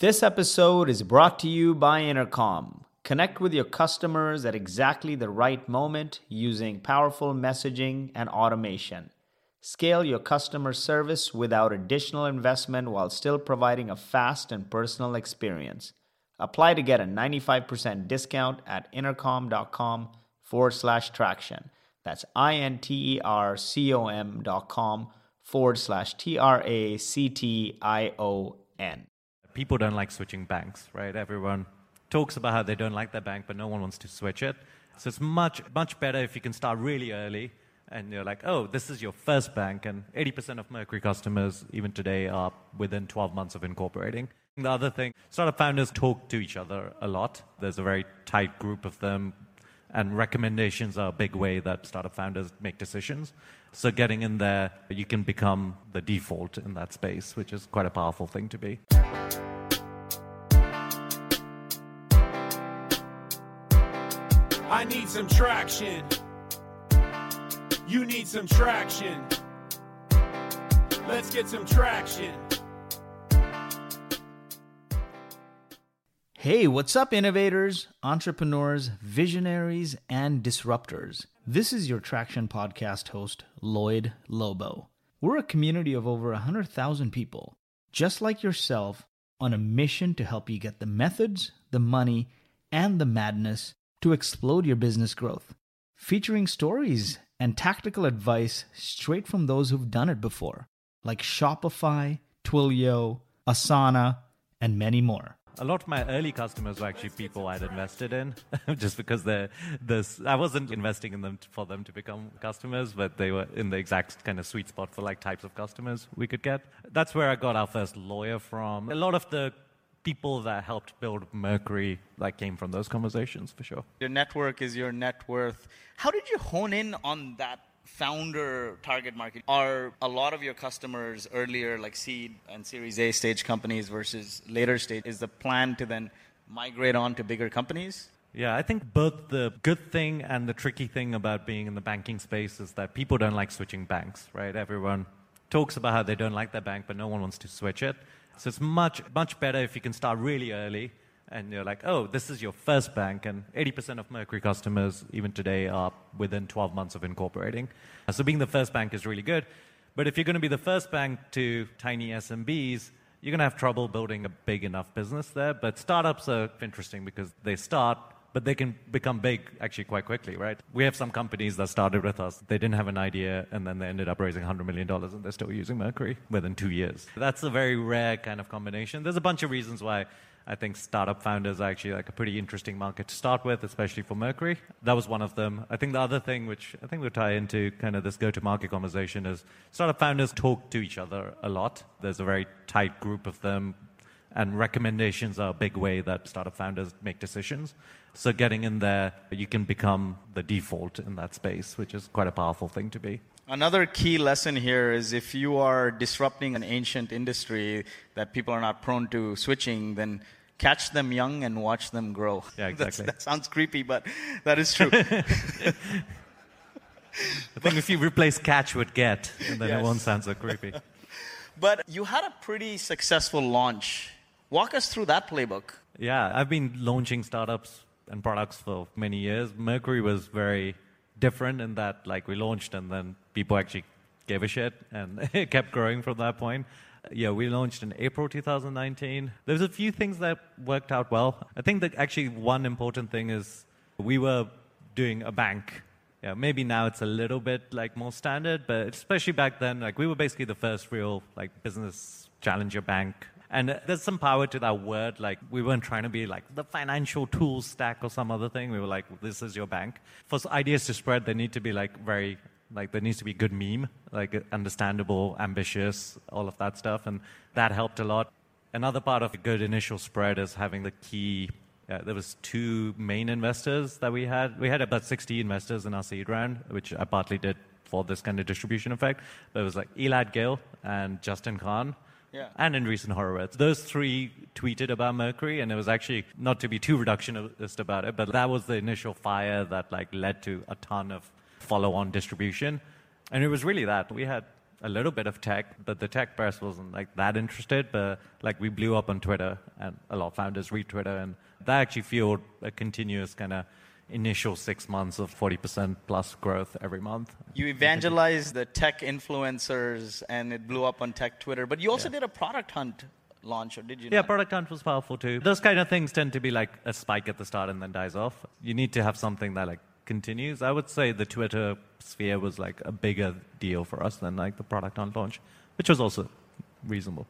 This episode is brought to you by Intercom. Connect with your customers at exactly the right moment using powerful messaging and automation. Scale your customer service without additional investment while still providing a fast and personal experience. Apply to get a 95% discount at intercom.com forward slash traction. That's I N T E R C O M dot com forward slash T R A C T I O N. People don't like switching banks, right? Everyone talks about how they don't like their bank, but no one wants to switch it. So it's much, much better if you can start really early and you're like, oh, this is your first bank. And 80% of Mercury customers, even today, are within 12 months of incorporating. The other thing, startup founders talk to each other a lot. There's a very tight group of them, and recommendations are a big way that startup founders make decisions. So getting in there, you can become the default in that space, which is quite a powerful thing to be. I need some traction. You need some traction. Let's get some traction. Hey, what's up, innovators, entrepreneurs, visionaries, and disruptors? This is your Traction Podcast host, Lloyd Lobo. We're a community of over 100,000 people, just like yourself, on a mission to help you get the methods, the money, and the madness to explode your business growth. Featuring stories and tactical advice straight from those who've done it before, like Shopify, Twilio, Asana, and many more. A lot of my early customers were actually people I'd invested in, just because they're this. I wasn't investing in them for them to become customers, but they were in the exact kind of sweet spot for like types of customers we could get. That's where I got our first lawyer from. A lot of the people that helped build Mercury like came from those conversations for sure. Your network is your net worth. How did you hone in on that founder target market? Are a lot of your customers earlier like seed and series A stage companies versus later stage? Is the plan to then migrate on to bigger companies? Yeah, I think both the good thing and the tricky thing about being in the banking space is that people don't like switching banks, right? Everyone talks about how they don't like their bank, but no one wants to switch it. So it's much, much better if you can start really early and you're like, oh, this is your first bank. And 80% of Mercury customers, even today, are within 12 months of incorporating. So being the first bank is really good. But if you're going to be the first bank to tiny SMBs, you're going to have trouble building a big enough business there. But startups are interesting because they start but they can become big actually quite quickly, right? We have some companies that started with us. They didn't have an idea, and then they ended up raising $100 million, and they're still using Mercury within two years. That's a very rare kind of combination. There's a bunch of reasons why I think startup founders are actually like a pretty interesting market to start with, especially for Mercury. That was one of them. I think the other thing, which I think will tie into kind of this go-to-market conversation, is startup founders talk to each other a lot. There's a very tight group of them and recommendations are a big way that startup founders make decisions. So getting in there, you can become the default in that space, which is quite a powerful thing to be. Another key lesson here is if you are disrupting an ancient industry that people are not prone to switching, then catch them young and watch them grow. Yeah, exactly. that sounds creepy, but that is true. I think if you replace catch with get, then Yes. it won't sound so creepy. but you had a pretty successful launch. Walk us through that playbook. Yeah, I've been launching startups and products for many years. Mercury was very different in that, like, we launched and then people actually gave a shit, and it kept growing from that point. Yeah, we launched in April 2019. There's a few things that worked out well. I think that actually one important thing is we were doing a bank. Yeah, maybe now it's a little bit like more standard, but especially back then, like we were basically the first real like business challenger bank and there's some power to that word. Like, we weren't trying to be like the financial tools stack or some other thing. We were like, this is your bank. For ideas to spread, they need to be like very, like, there needs to be good meme, like understandable, ambitious, all of that stuff. And that helped a lot. Another part of a good initial spread is having the key. Uh, there was two main investors that we had. We had about 60 investors in our seed round, which I partly did for this kind of distribution effect. But it was like Elad Gil and Justin Kan Yeah. and Andreessen Horowitz. Those three tweeted about Mercury, and it was actually not to be too reductionist about it, but that was the initial fire that like led to a ton of follow-on distribution, and it was really that we had a little bit of tech, but the tech press wasn't like that interested. But like we blew up on Twitter, and a lot of founders read Twitter, and that actually fueled a continuous kind of initial six months of 40% plus growth every month. You evangelized the tech influencers, and it blew up on tech Twitter. But you also Yeah. did a product hunt launch, or did you? Yeah, not? product hunt was powerful too. Those kind of things tend to be like a spike at the start and then dies off. You need to have something that like continues. I would say the Twitter sphere was like a bigger deal for us than like the product hunt launch, which was also reasonable.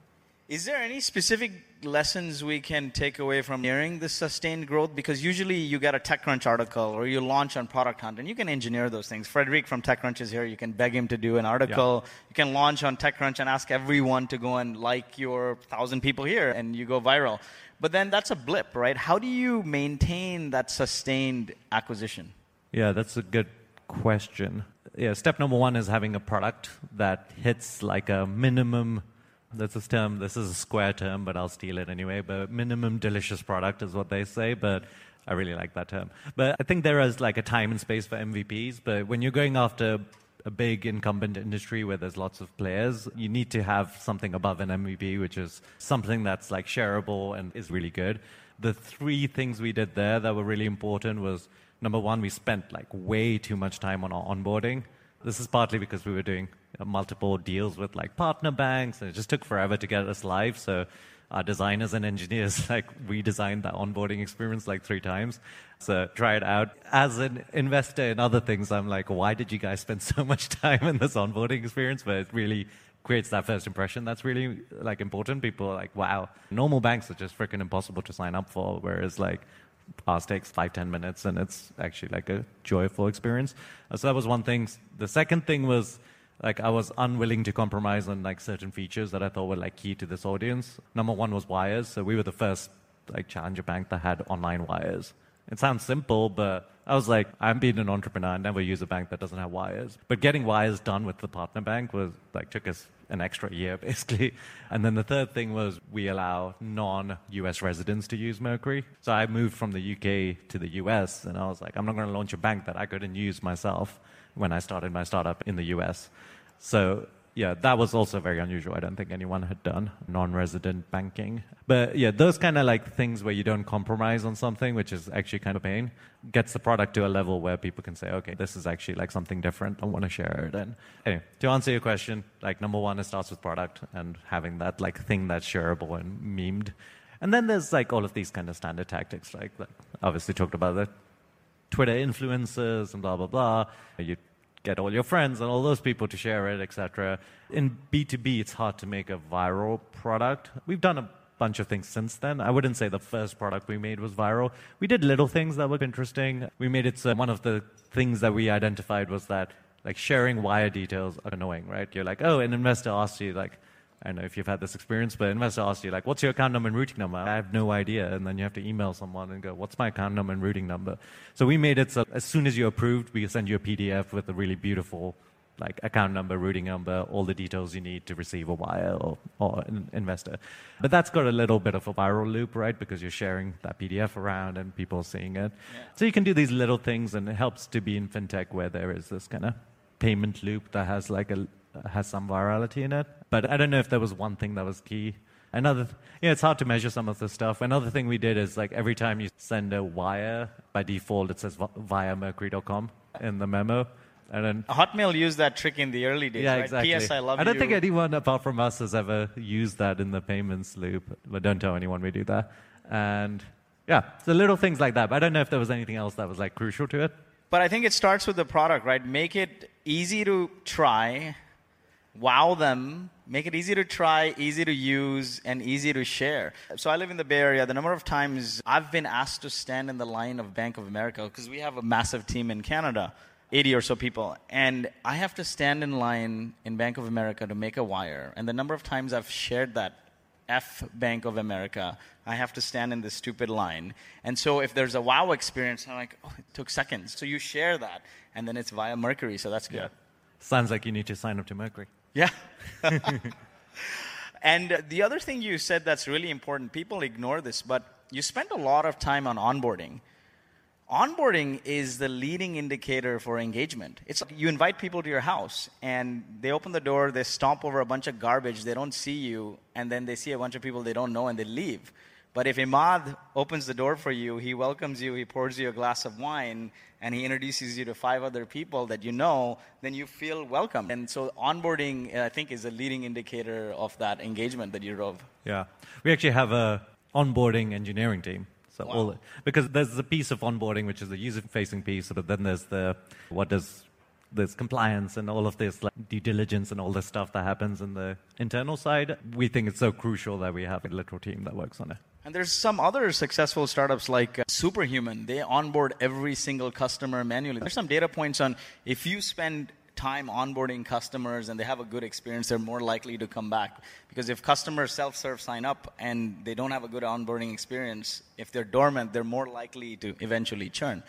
Is there any specific lessons we can take away from hearing this sustained growth? Because usually you get a TechCrunch article or you launch on Product Hunt and you can engineer those things. Frederic from TechCrunch is here. You can beg him to do an article. You can launch on TechCrunch and ask everyone to go and like your thousand people here and you go viral. But then that's a blip, right? How do you maintain that sustained acquisition? Yeah, that's a good question. Yeah, step number one is having a product that hits like a minimum. That's a term. This is a square term, but I'll steal it anyway. But minimum delicious product is what they say. But I really like that term. But I think there is like a time and space for MVPs. But when you're going after a big incumbent industry where there's lots of players, you need to have something above an MVP, which is something that's like shareable and is really good. The three things we did there that were really important was number one, we spent like way too much time on our onboarding. This is partly because we were doing multiple deals with like partner banks, and it just took forever to get us live. So our designers and engineers like redesigned that onboarding experience like three times. So try it out. As an investor in other things, I'm like, why did you guys spend so much time in this onboarding experience? But it really creates that first impression. That's really like important. People are like, wow, normal banks are just freaking impossible to sign up for. Whereas like ours takes five ten minutes and it's actually like a joyful experience Uh, so that was one thing the second thing was like i was unwilling to compromise on like certain features that i thought were like key to this audience. Number one was wires so we were the first like challenger bank that had online wires. It sounds simple but i was like i'm being an entrepreneur. I never use a bank that doesn't have wires. But getting wires done with the partner bank was like took us an extra year basically. And then the third thing was we allow non US residents to use Mercury. So I moved from the UK to the US and I was like, I'm not going to launch a bank that I couldn't use myself when I started my startup in the US. So yeah, that was also very unusual. I don't think anyone had done non-resident banking. But yeah, those kind of like things where you don't compromise on something, which is actually kind of pain, gets the product to a level where people can say, okay, this is actually like something different. I want to share it. And anyway, to answer your question, like number one, it starts with product and having that like thing that's shareable and memed. And then there's like all of these kind of standard tactics, like, like obviously talked about the Twitter influencers and blah blah blah. You get all your friends and all those people to share it, etc. In B2B, it's hard to make a viral product. We've done a bunch of things since then. I wouldn't say the first product we made was viral. We did little things that were interesting. We made it so one of the things that we identified was that like sharing wire details are annoying, right? You're like, oh, an investor asks you like, I don't know if you've had this experience, but an investor asks you like, what's your account number and routing number? I have no idea. And then you have to email someone and go, what's my account number and routing number? So we made it so as soon as you're approved, we send you a PDF with a really beautiful like account number, routing number, all the details you need to receive a wire or, or an investor. But that's got a little bit of a viral loop, right? Because you're sharing that PDF around and people are seeing it. So you can do these little things and it helps to be in fintech where there is this kind of payment loop that has like a has some virality in it. But I don't know if there was one thing that was key. Another, th- yeah, it's hard to measure some of this stuff. Another thing we did is like every time you send a wire, by default it says via mercury.com in the memo. And then Hotmail used that trick in the early days, yeah, right? exactly. P.S. I love I don't you. think anyone apart from us has ever used that in the payments loop. But don't tell anyone we do that. And yeah, so little things like that. But I don't know if there was anything else that was like crucial to it. But I think it starts with the product, right? Make it easy to try, wow them, make it easy to try, easy to use, and easy to share. So I live in the Bay Area. The number of times I've been asked to stand in the line of Bank of America, because we have a massive team in Canada, 80 or so people, and I have to stand in line in Bank of America to make a wire. And the number of times I've shared that F Bank of America, I have to stand in this stupid line. And so if there's a wow experience, I'm like, oh, it took seconds. So you share that, and then it's via Mercury, so that's good. Sounds like you need to sign up to Mercury. Yeah. and the other thing you said that's really important, people ignore this, but you spend a lot of time on onboarding. onboarding is the leading indicator for engagement. It's you invite people to your house and they open the door, they stomp over a bunch of garbage, they don't see you, and then they see a bunch of people they don't know and they leave. But if Immad opens the door for you, he welcomes you, he pours you a glass of wine, and he introduces you to five other people that you know, then you feel welcome. And so onboarding, uh, I think, is a leading indicator of that engagement that you drove. Yeah. We actually have a onboarding engineering team. So Wow. all because there's the piece of onboarding which is the user-facing piece, but then there's the what does there's compliance and all of this like due diligence and all this stuff that happens in the internal side. We think it's so crucial that we have a literal team that works on it. And there's some other successful startups like uh, Superhuman. They onboard every single customer manually. There's some data points on if you spend time onboarding customers and they have a good experience, they're more likely to come back. Because if customers self-serve sign up and they don't have a good onboarding experience, if they're dormant, they're more likely to eventually churn.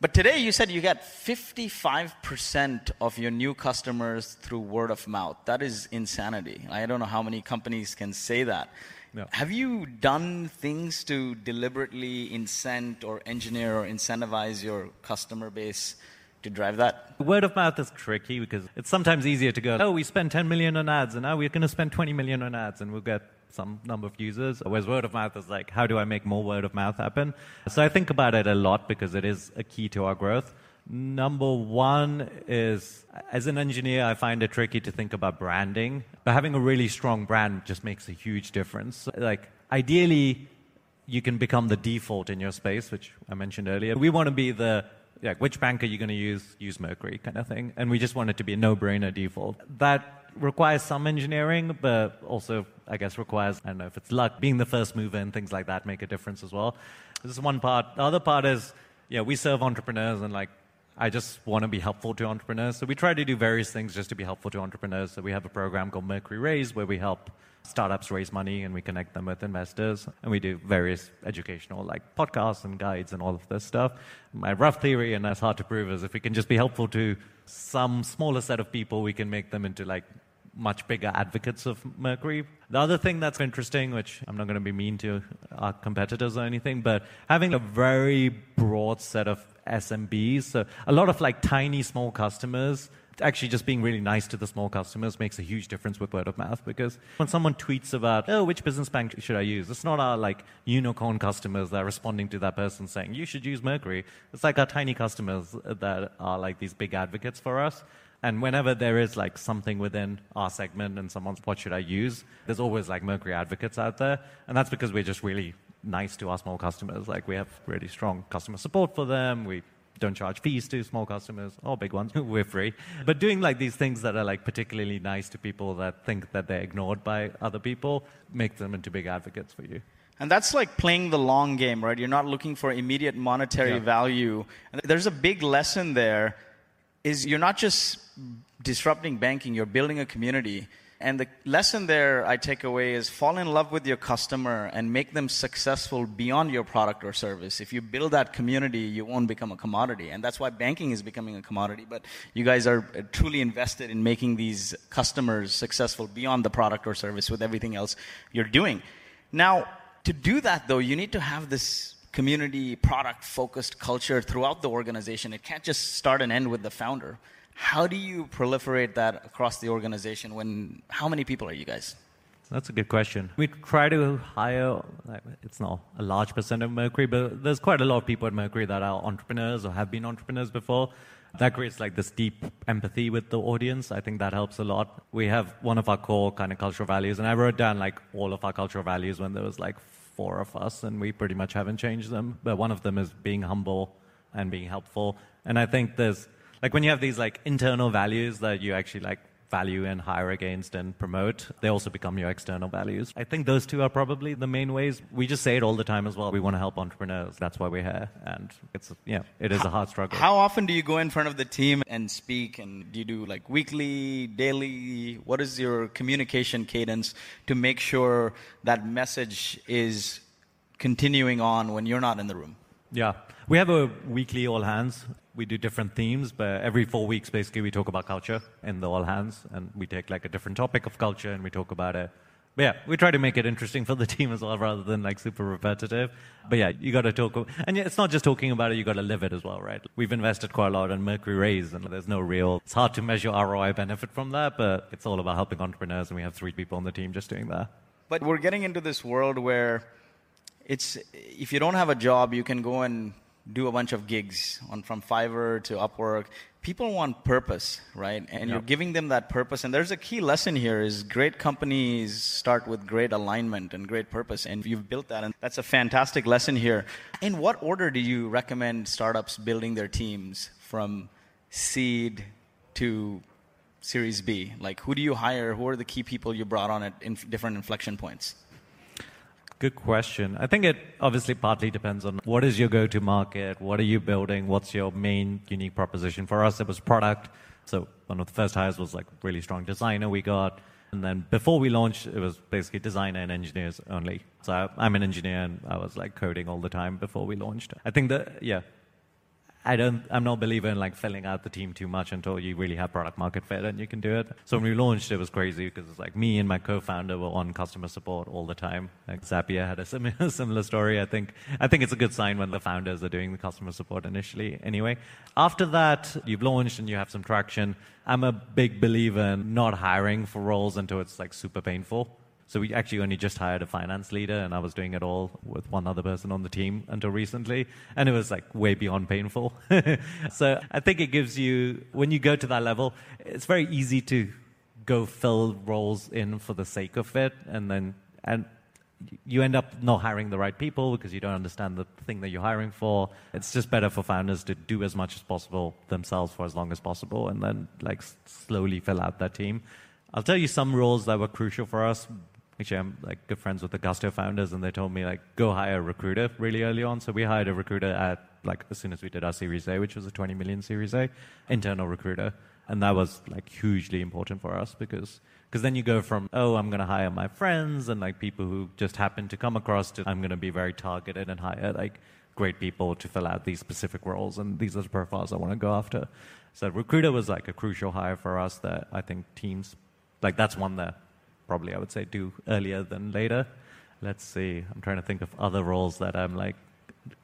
But today you said you get 55% of your new customers through word of mouth. That is insanity. I don't know how many companies can say that. Yeah. Have you done things to deliberately incent or engineer or incentivize your customer base to drive that? Word of mouth is tricky because it's sometimes easier to go, oh, we spent 10 million on ads and now we're going to spend 20 million on ads and we'll get some number of users. Whereas word of mouth is like, how do I make more word of mouth happen? So I think about it a lot because it is a key to our growth. Number one is, as an engineer, I find it tricky to think about branding. But having a really strong brand just makes a huge difference. Like, ideally, you can become the default in your space, which I mentioned earlier. We want to be the like which bank are you going to use? Use Mercury kind of thing, and we just want it to be a no-brainer default. That requires some engineering, but also I guess requires I don't know if it's luck. Being the first mover and things like that make a difference as well. This is one part. The other part is yeah, we serve entrepreneurs and like I just want to be helpful to entrepreneurs. So we try to do various things just to be helpful to entrepreneurs. So we have a program called Mercury Raise where we help startups raise money and we connect them with investors. And we do various educational like podcasts and guides and all of this stuff. My rough theory, and that's hard to prove, is if we can just be helpful to some smaller set of people, we can make them into like much bigger advocates of Mercury. The other thing that's interesting, which I'm not going to be mean to our competitors or anything, but having a very broad set of SMBs, so a lot of like tiny small customers, actually just being really nice to the small customers makes a huge difference with word of mouth because when someone tweets about, oh, which business bank should I use? It's not our like unicorn customers that are responding to that person saying, you should use Mercury. It's like our tiny customers that are like these big advocates for us. And whenever there is like something within our segment and someone's, what should I use? There's always like Mercury advocates out there. And that's because we're just really nice to our small customers. Like we have really strong customer support for them. We don't charge fees to small customers or big ones. we're free. But doing like these things that are like particularly nice to people that think that they're ignored by other people make them into big advocates for you. And that's like playing the long game, right? You're not looking for immediate monetary Yeah. value. And there's a big lesson there is you're not just disrupting banking, you're building a community. And the lesson there I take away is fall in love with your customer and make them successful beyond your product or service. If you build that community, you won't become a commodity. And that's why banking is becoming a commodity. But you guys are uh, truly invested in making these customers successful beyond the product or service with everything else you're doing. Now, to do that, though, you need to have this community product focused culture throughout the organization. It can't just start and end with the founder. How do you proliferate that across the organization when how many people are you guys? That's a good question. We try to hire, it's not a large percent of Mercury, but there's quite a lot of people at Mercury that are entrepreneurs or have been entrepreneurs before. That creates like this deep empathy with the audience. I think that helps a lot. We have one of our core kind of cultural values, and I wrote down like all of our cultural values when there was like four of us, and we pretty much haven't changed them. But one of them is being humble and being helpful. And I think there's like when you have these like internal values that you actually like value and hire against and promote, they also become your external values. I think those two are probably the main ways. We just say it all the time as well. We want to help entrepreneurs. That's why we're here. And it's, yeah, it is a hard struggle. How often do you go in front of the team and speak? And do you do like weekly, daily? What is your communication cadence to make sure that message is continuing on when you're not in the room? Yeah. We have a weekly all hands. We do different themes, but every four weeks, basically, we talk about culture in the all hands. And we take like a different topic of culture and we talk about it But yeah, we try to make it interesting for the team as well, rather than like super repetitive. But yeah, you got to talk, and it's not just talking about it; you got to live it as well, right? We've invested quite a lot in Mercury Raise, and there's no real. It's hard to measure ROI benefit from that, but it's all about helping entrepreneurs, and we have three people on the team just doing that. But we're getting into this world where it's if you don't have a job, you can go and do a bunch of gigs on from Fiverr to Upwork. People want purpose, right? And you're giving them that purpose. And there's a key lesson here is great companies start with great alignment and great purpose. And you've built that. And that's a fantastic lesson here. In what order do you recommend startups building their teams from seed to Series B? Like, who do you hire? Who are the key people you brought on at in different inflection points? Good question. I think it obviously partly depends on what is your go to market, what are you building, what's your main unique proposition. For us, it was product. So one of the first hires was like really strong designer we got. And then before we launched, it was basically designer and engineers only. So I'm an engineer and I was like coding all the time before we launched. I think that, yeah, I don't, I'm not a believer in like filling out the team too much until you really have product market fit and you can do it. So when we launched, it was crazy because it's like me and my co-founder were on customer support all the time. Like Zapier had a similar, similar story. I think, I think it's a good sign when the founders are doing the customer support initially anyway. After that, you've launched and you have some traction. I'm a big believer in not hiring for roles until it's like super painful. So we actually only just hired a finance leader, and I was doing it all with one other person on the team until recently, and it was like way beyond painful. so I think it gives you, when you go to that level, it's very easy to go fill roles in for the sake of it, and then and you end up not hiring the right people because you don't understand the thing that you're hiring for. It's just better for founders to do as much as possible themselves for as long as possible, and then like slowly fill out that team. I'll tell you some roles that were crucial for us actually I'm like good friends with the Gusto founders, and they told me like go hire a recruiter really early on. So we hired a recruiter at like as soon as we did our Series A, which was a 20 million Series A, internal recruiter, and that was like hugely important for us because because then you go from oh I'm going to hire my friends and like people who just happen to come across to I'm going to be very targeted and hire like great people to fill out these specific roles, and these are the profiles I want to go after. So recruiter was like a crucial hire for us that I think teams like that's one that probably I would say do earlier than later. Let's see. I'm trying to think of other roles that I'm like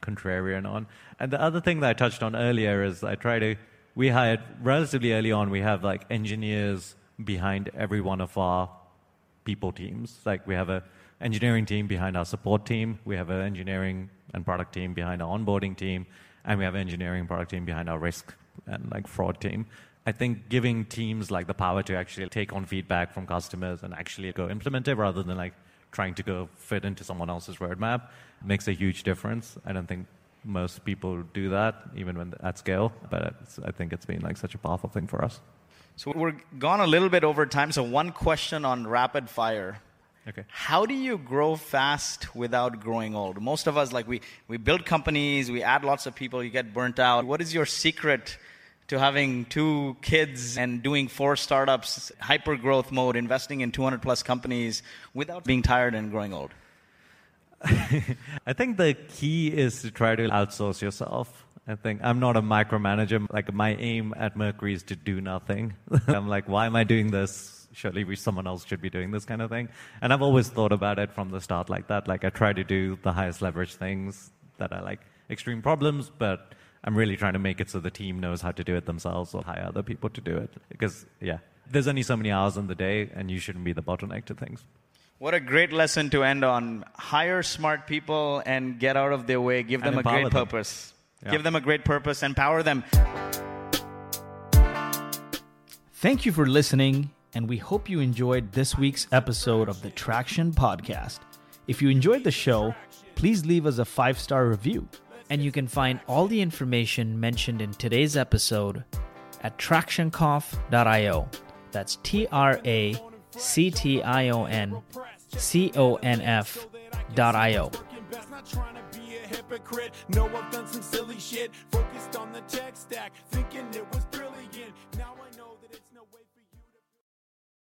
contrarian on. And the other thing that I touched on earlier is I try to we hired relatively early on we have like engineers behind every one of our people teams. Like we have a engineering team behind our support team, we have an engineering and product team behind our onboarding team, and we have an engineering product team behind our risk and like fraud team. I think giving teams like the power to actually take on feedback from customers and actually go implement it rather than like trying to go fit into someone else's roadmap makes a huge difference. I don't think most people do that even when at scale, but I think it's been like such a powerful thing for us. So we're gone a little bit over time. So one question on rapid fire. Okay. How do you grow fast without growing old? Most of us like we we build companies, we add lots of people, you get burnt out. What is your secret to having two kids and doing four startups, hyper growth mode, investing in 200 plus companies without being tired and growing old? I think the key is to try to outsource yourself. I think I'm not a micromanager. Like my aim at Mercury is to do nothing. I'm like, why am I doing this? Surely someone else should be doing this kind of thing. And I've always thought about it from the start like that. Like I try to do the highest leverage things that are like extreme problems, but I'm really trying to make it so the team knows how to do it themselves or hire other people to do it. Because, yeah, there's only so many hours in the day, and you shouldn't be the bottleneck to things. What a great lesson to end on. Hire smart people and get out of their way. Give them a great them. purpose. Yeah. Give them a great purpose. Empower them. Thank you for listening, and we hope you enjoyed this week's episode of the Traction Podcast. If you enjoyed the show, please leave us a five star review and you can find all the information mentioned in today's episode at tractionconf.io. That's T R A C T I O N C O N F dot I O. No, I've done some silly shit, focused on the tech stack, thinking it was brilliant.